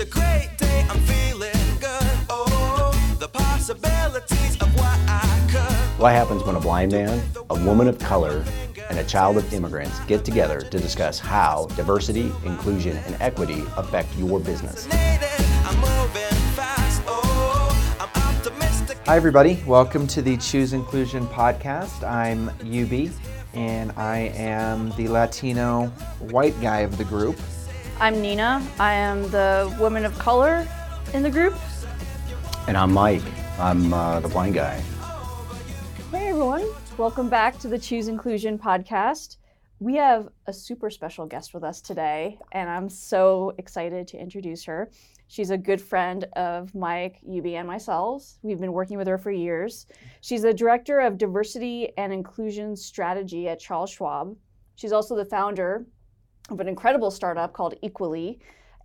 It's a great day, I'm feeling good. Oh, the possibilities of what I could. What happens when a blind man, a woman of color, and a child of immigrants get together to discuss how diversity, inclusion, and equity affect your business? I'm moving fast. Oh, I'm optimistic. Hi, everybody. Welcome to the Choose Inclusion podcast. I'm UB, and I am the Latino white guy of the group. I'm Nina. I am the woman of color in the group. And I'm Mike. I'm uh, the blind guy. Hey everyone, welcome back to the Choose Inclusion podcast. We have a super special guest with us today, and I'm so excited to introduce her. She's a good friend of Mike, UB, and myself. We've been working with her for years. She's the director of diversity and inclusion strategy at Charles Schwab. She's also the founder of an incredible startup called Equili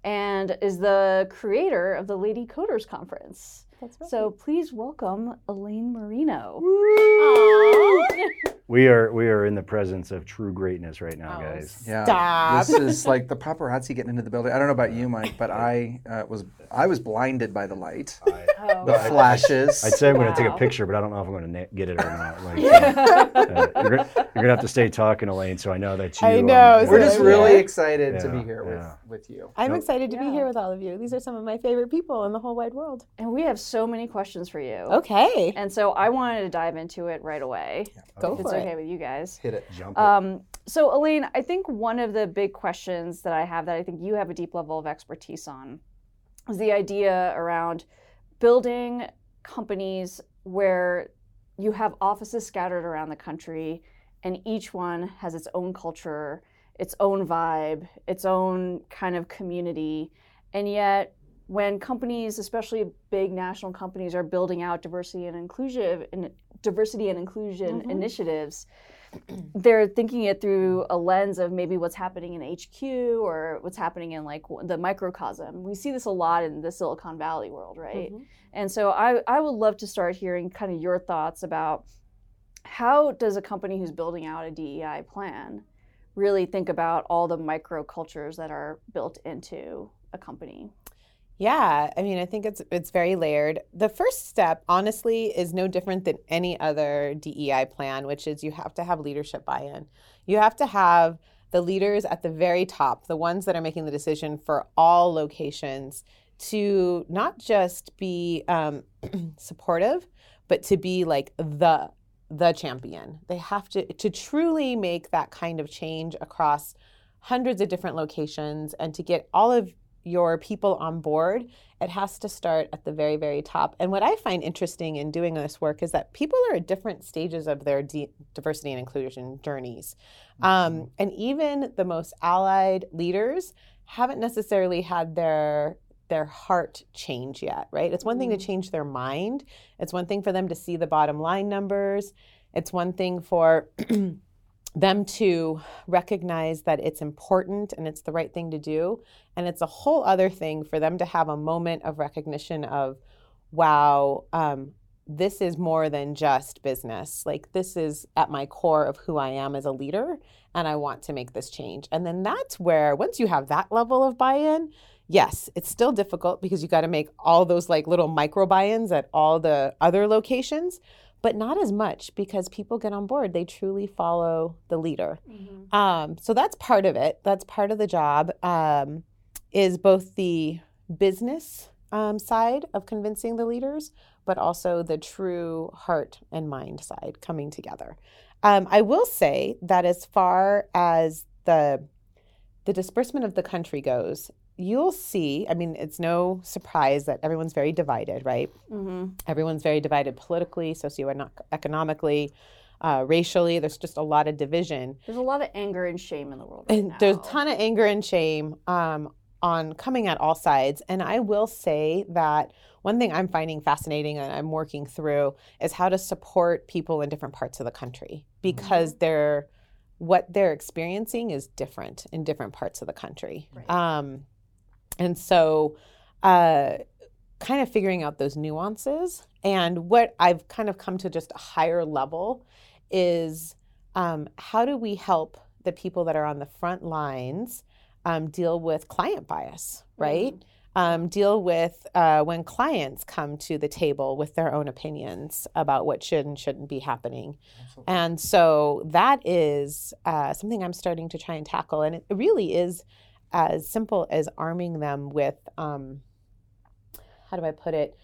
and is the creator of the Lady Coders Conference. That's right. So please welcome Elaine Marino. We are we are in the presence of true greatness right now, Oh, guys. Yeah, Stop. this is like the paparazzi getting into the building. I don't know about you, Mike, but I uh, was I was blinded by the light, Oh. the flashes. I'd say I'm going to take a picture, but I don't know if I'm going to na- get it or not. Like, uh, you're, gonna, you're gonna have to stay talking, Elaine, so I know that you. I know, um, We're just Yeah. really excited to be here with, yeah. with you. I'm Nope. excited to be here with all of you. These are some of my favorite people in the whole wide world. And we have so many questions for you. Okay. And so I wanted to dive into it right away. Go if it's for okay it. with you guys. Hit it. Jump it. Um, so Elaine, I think one of the big questions that I have that I think you have a deep level of expertise on is the idea around building companies where you have offices scattered around the country and each one has its own culture, its own vibe, its own kind of community. And yet when companies, especially big national companies, are building out diversity and inclusive and diversity and inclusion Mhm. initiatives, they're thinking it through a lens of maybe what's happening in HQ or what's happening in like the microcosm. We see this a lot in the Silicon Valley world, right? Mhm. And so I, I would love to start hearing kind of your thoughts about how does a company who's building out a DEI plan really think about all the microcultures that are built into a company? Yeah, I mean, I think it's it's very layered. The first step, honestly, is no different than any other DEI plan, which is you have to have leadership buy-in. You have to have the leaders at the very top, the ones that are making the decision for all locations, to not just be um, supportive, but to be like the the champion. They have to to truly make that kind of change across hundreds of different locations and to get all of your people on board, it has to start at the very, very top. And what I find interesting in doing this work is that people are at different stages of their di- diversity and inclusion journeys. Um, and even the most allied leaders haven't necessarily had their their heart change yet, right? It's one thing to change their mind. It's one thing for them to see the bottom line numbers. It's one thing for them to recognize that it's important and it's the right thing to do. And it's a whole other thing for them to have a moment of recognition of, wow, um, this is more than just business. Like, this is at my core of who I am as a leader, and I want to make this change. And then that's where, once you have that level of buy in, yes, it's still difficult because you got to make all those like little micro buy ins at all the other locations but not as much because people get on board. They truly follow the leader. Um, so that's part of it. That's part of the job. Um, is both the business um, side of convincing the leaders, but also the true heart and mind side coming together. Um, I will say that as far as the the disbursement of the country goes, you'll see. I mean, it's no surprise that everyone's very divided, right? Mm-hmm. Everyone's very divided politically, socioeconomically, uh, racially. There's just a lot of division. There's a lot of anger and shame in the world. Right And now. there's a ton of anger and shame um, on coming at all sides. And I will say that one thing I'm finding fascinating and I'm working through is how to support people in different parts of the country because they're what they're experiencing is different in different parts of the country. Right. Um, and so, uh, kind of figuring out those nuances. And what I've kind of come to just a higher level is um, how do we help the people that are on the front lines um, deal with client bias, right? um, deal with uh, when clients come to the table with their own opinions about what should and shouldn't be happening. And so that is uh, something I'm starting to try and tackle. And it really is as simple as arming them with, um, how do I put it?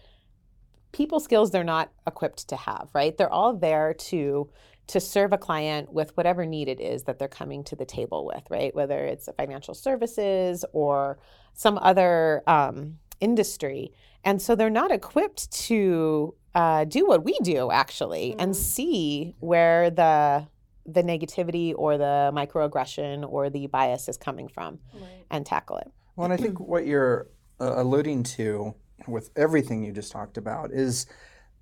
People skills they're not equipped to have, right? They're all there to to serve a client with whatever need it is that they're coming to the table with, right? Whether it's financial services or some other um, industry. And so they're not equipped to uh, do what we do actually and see where the the negativity or the microaggression or the bias is coming from and tackle it. Well, and I think what you're uh, alluding to with everything you just talked about is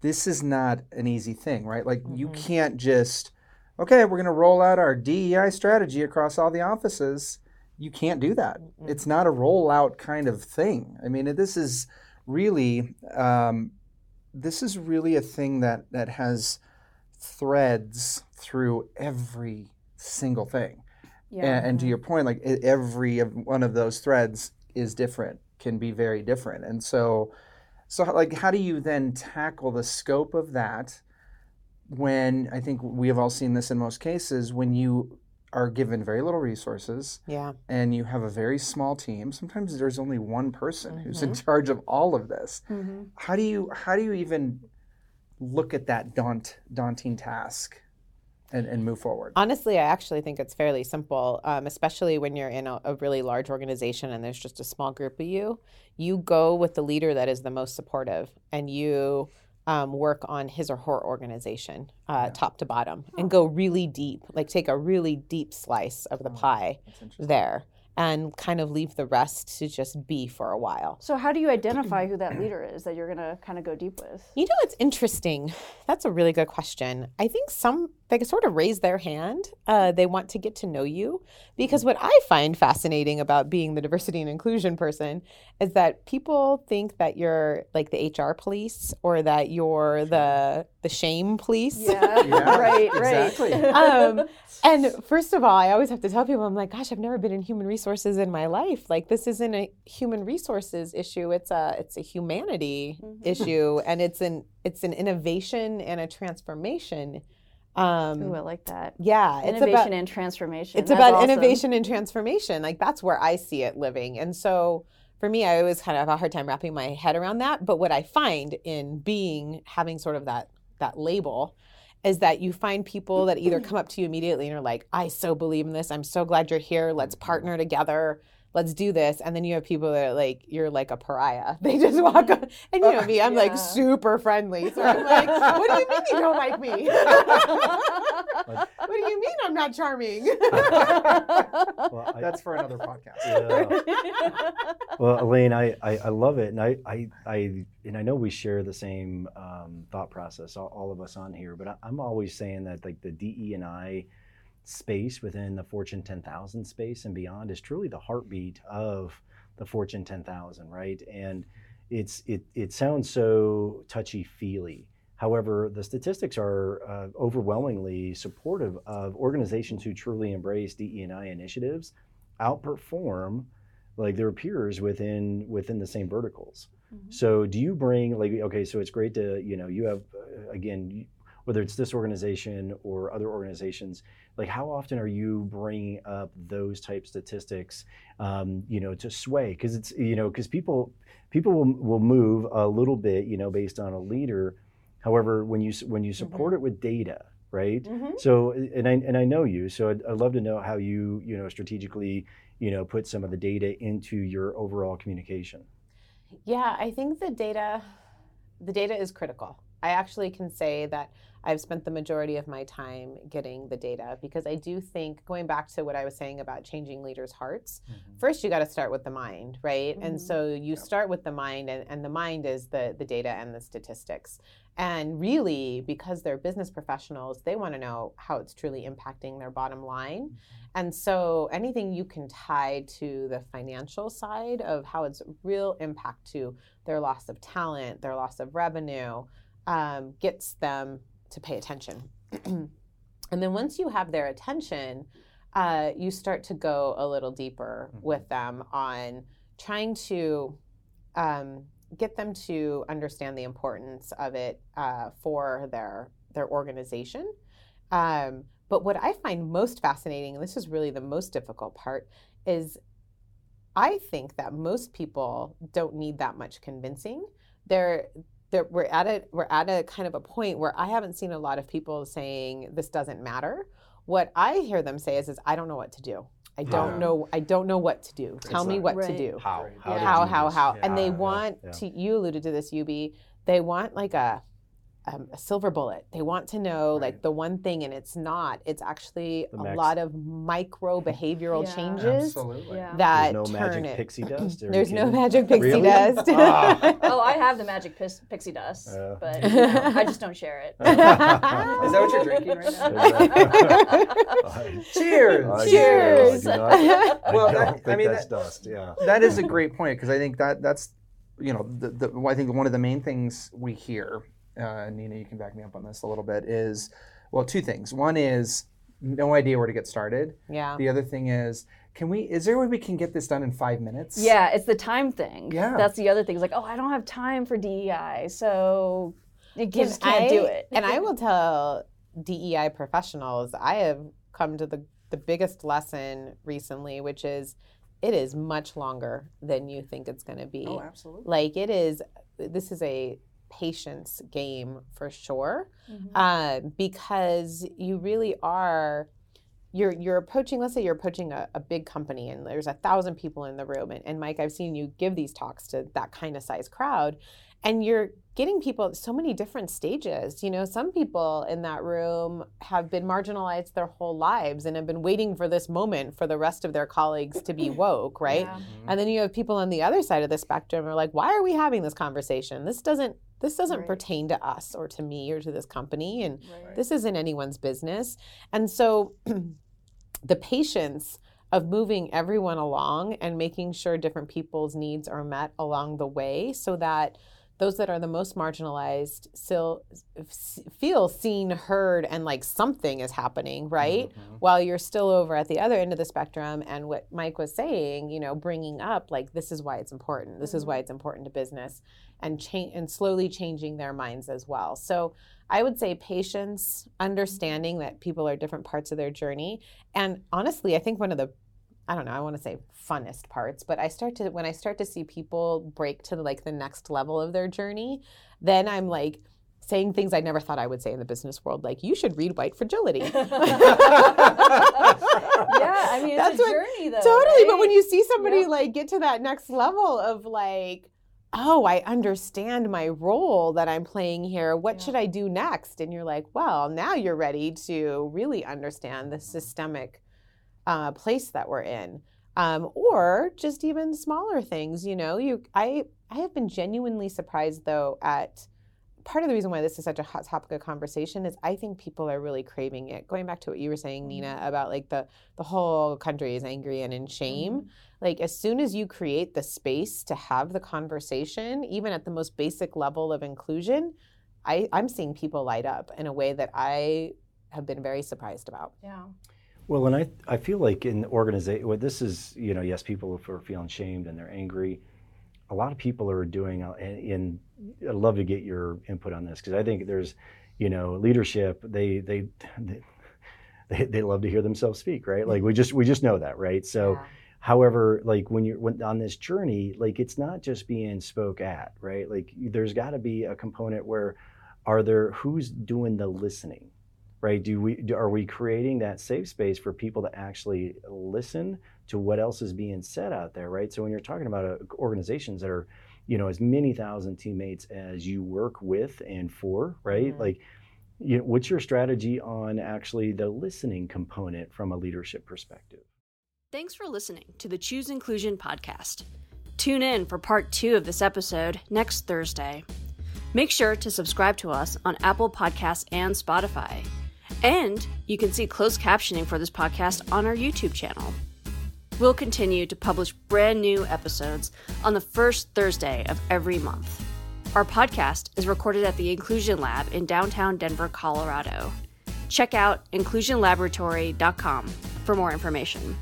this is not an easy thing, right? Like you can't just, okay, we're going to roll out our DEI strategy across all the offices. You can't do that. It's not a rollout kind of thing. I mean, this is really, um, this is really a thing that that has threads through every single thing. Yeah. And, and to your point, like every one of those threads is different, can be very different. And so, so like, how do you then tackle the scope of that? When I think we have all seen this in most cases, when you are given very little resources Yeah. and you have a very small team, sometimes there's only one person who's in Mm-hmm. charge of all of this. Mhm. How do you how do you even look at that daunt, daunting task and, and move forward? Honestly, I actually think it's fairly simple, um, especially when you're in a, a really large organization and there's just a small group of you. You go with the leader that is the most supportive and you um, work on his or her organization, uh, top to bottom, and go really deep, like take a really deep slice of the pie there and kind of leave the rest to just be for a while. So how do you identify who that leader is that you're going to kind of go deep with? You know, it's interesting. That's a really good question. I think some they sort of raise their hand. Uh, they want to get to know you because what I find fascinating about being the diversity and inclusion person is that people think that you're like the HR police or that you're the the shame police. Yeah, right, right. exactly. um, and first of all, I always have to tell people, I'm like, gosh, I've never been in human resources in my life. Like, this isn't a human resources issue; it's a it's a humanity issue, and it's an it's an innovation and a transformation. Um, Ooh, I like that. yeah, it's Innovation about and transformation. it's That's about awesome. innovation and transformation. Like that's where I see it living. And so for me, I always kind of have a hard time wrapping my head around that. But what I find in being having sort of that that label is that you find people that either come up to you immediately and are like, I so believe in this. I'm so glad you're here. Let's partner together. Let's do this. And then you have people that are like, you're like a pariah. They just walk up. And you know me, I'm like super friendly. So I'm like, what do you mean you don't like me? what do you mean I'm not charming? Well, I, That's for another podcast. yeah. well, Elaine, I, I, I love it, and I, I, I and I know we share the same um, thought process, all, all of us on here. But I, I'm always saying that like the DE and I space within the Fortune 10,000 space and beyond is truly the heartbeat of the Fortune 10,000, right? And it's it it sounds so touchy feely. However, the statistics are uh, overwhelmingly supportive of organizations who truly embrace DE&I initiatives outperform like their peers within within the same verticals. So, do you bring like okay? So it's great to you know you have uh, again whether it's this organization or other organizations. Like, how often are you bringing up those type statistics? Um, you know, to sway because it's you know because people people will will move a little bit you know based on a leader. However, when you when you mm-hmm. support it with data, right? Mm-hmm. So, and I and I know you, so I'd, I'd love to know how you you know strategically you know put some of the data into your overall communication. Yeah, I think the data the data is critical. I actually can say that I've spent the majority of my time getting the data because I do think going back to what I was saying about changing leaders' hearts, mm-hmm. first you got to start with the mind, right? And mm-hmm. so you start with the mind and, and the mind is the the data and the statistics. And really, because they're business professionals, they want to know how it's truly impacting their bottom line. Mm-hmm. And so anything you can tie to the financial side of how it's real impact to their loss of talent, their loss of revenue, um, gets them to pay attention. and then once you have their attention, uh, you start to go a little deeper with them on trying to um, get them to understand the importance of it uh, for their their organization. Um, but what I find most fascinating, and this is really the most difficult part, is I think that most people don't need that much convincing. They're, they're, we're at a we're at a kind of a point where I haven't seen a lot of people saying this doesn't matter. What I hear them say is, is I don't know what to do. I don't Yeah. know. I don't know what to do. Tell me like- what to do How? How? to how do how this. how and they want yeah. to you alluded to this ub they want like a um, a silver bullet they want to know like the one thing and it's not it's actually The a max- lot of micro behavioral Yeah. changes Absolutely. Yeah. that There's no turn magic it pixie dust. There's no magic pixie Really? dust Ah. oh, I have the magic pis- pixie dust, Uh. but you know, I just don't share it. Is that what you're drinking right now? Cheers. I Cheers. I I Well, that- I mean, that's that- dust. Yeah. that is a great point because I think that that's you know the, the I think one of the main things we hear, uh, Nina, you can back me up on this a little bit is well two things. One is no idea where to get started. yeah The other thing is can we is there a way we can get this done in five minutes? Yeah, it's the time thing. Yeah. That's the other thing. It's like, oh, I don't have time for DEI, so you Can just can't do it. And I will tell DEI professionals, I have come to the, the biggest lesson recently, which is it is much longer than you think it's going to be. Oh, absolutely. Like it is, this is a patience game for sure, Mhm. uh, because you really are. You're, you're approaching, let's say you're approaching a, a big company and there's a thousand people in the room. And, and Mike, I've seen you give these talks to that kind of size crowd and you're getting people at so many different stages. You know, some people in that room have been marginalized their whole lives and have been waiting for this moment for the rest of their colleagues to be woke, right? Yeah. And then you have people on the other side of the spectrum who are like, why are we having this conversation? This doesn't this doesn't Right. pertain to us or to me or to this company and Right. this isn't anyone's business. And so the patience of moving everyone along and making sure different people's needs are met along the way so that those that are the most marginalized still feel seen, heard, and like something is happening, right? Mm-hmm. While you're still over at the other end of the spectrum, and what Mike was saying, you know, bringing up like this is why it's important. This is why it's important to business, and change and slowly changing their minds as well. So I would say patience, understanding that people are different parts of their journey, and honestly, I think one of the I don't know, I want to say funnest parts, but I start to when I start to see people break to like the next level of their journey, then I'm like saying things I never thought I would say in the business world, like you should read White Fragility. yeah, I mean, it's That's a what- journey, though. totally, but when you see somebody like get to that next level of like, oh, I understand my role that I'm playing here. What Yeah. should I do next? And you're like, well, now you're ready to really understand the systemic uh, place that we're in. Um, or just even smaller things, you know. You, I, I have been genuinely surprised though at part of the reason why this is such a hot topic of conversation is I think people are really craving it. Going back to what you were saying, Nina, mm-hmm. about like the the whole country is angry and in shame. Mm-hmm. Like as soon as you create the space to have the conversation, even at the most basic level of inclusion, I, I'm seeing people light up in a way that I have been very surprised about. Yeah. Well, and I, I feel like in organization, well, this is, you know, yes, people are feeling shamed and they're angry. A lot of people are doing, uh, and, and I'd love to get your input on this because I think there's, you know, leadership. They, they, they, they love to hear themselves speak, right? Like we just, we just know that, right? So, however, like when you're when, on this journey, like it's not just being spoke at, right? Like there's got to be a component where, are there who's doing the listening? Right do we do, are we creating that safe space for people to actually listen to what else is being said out there right so when you're talking about uh, organizations that are you know as many thousand teammates as you work with and for right Mhm. like you know, what's your strategy on actually the listening component from a leadership perspective Thanks for listening to the Choose Inclusion podcast. Tune in for part two of this episode next Thursday. Make sure to subscribe to us on Apple Podcasts and Spotify. And you can see closed captioning for this podcast on our YouTube channel. We'll continue to publish brand new episodes on the first Thursday of every month. Our podcast is recorded at the Inclusion Lab in downtown Denver, Colorado. Check out inclusionlaboratory.com for more information.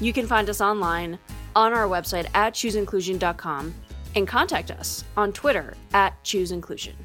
You can find us online on our website at chooseinclusion.com and contact us on Twitter at Choose Inclusion.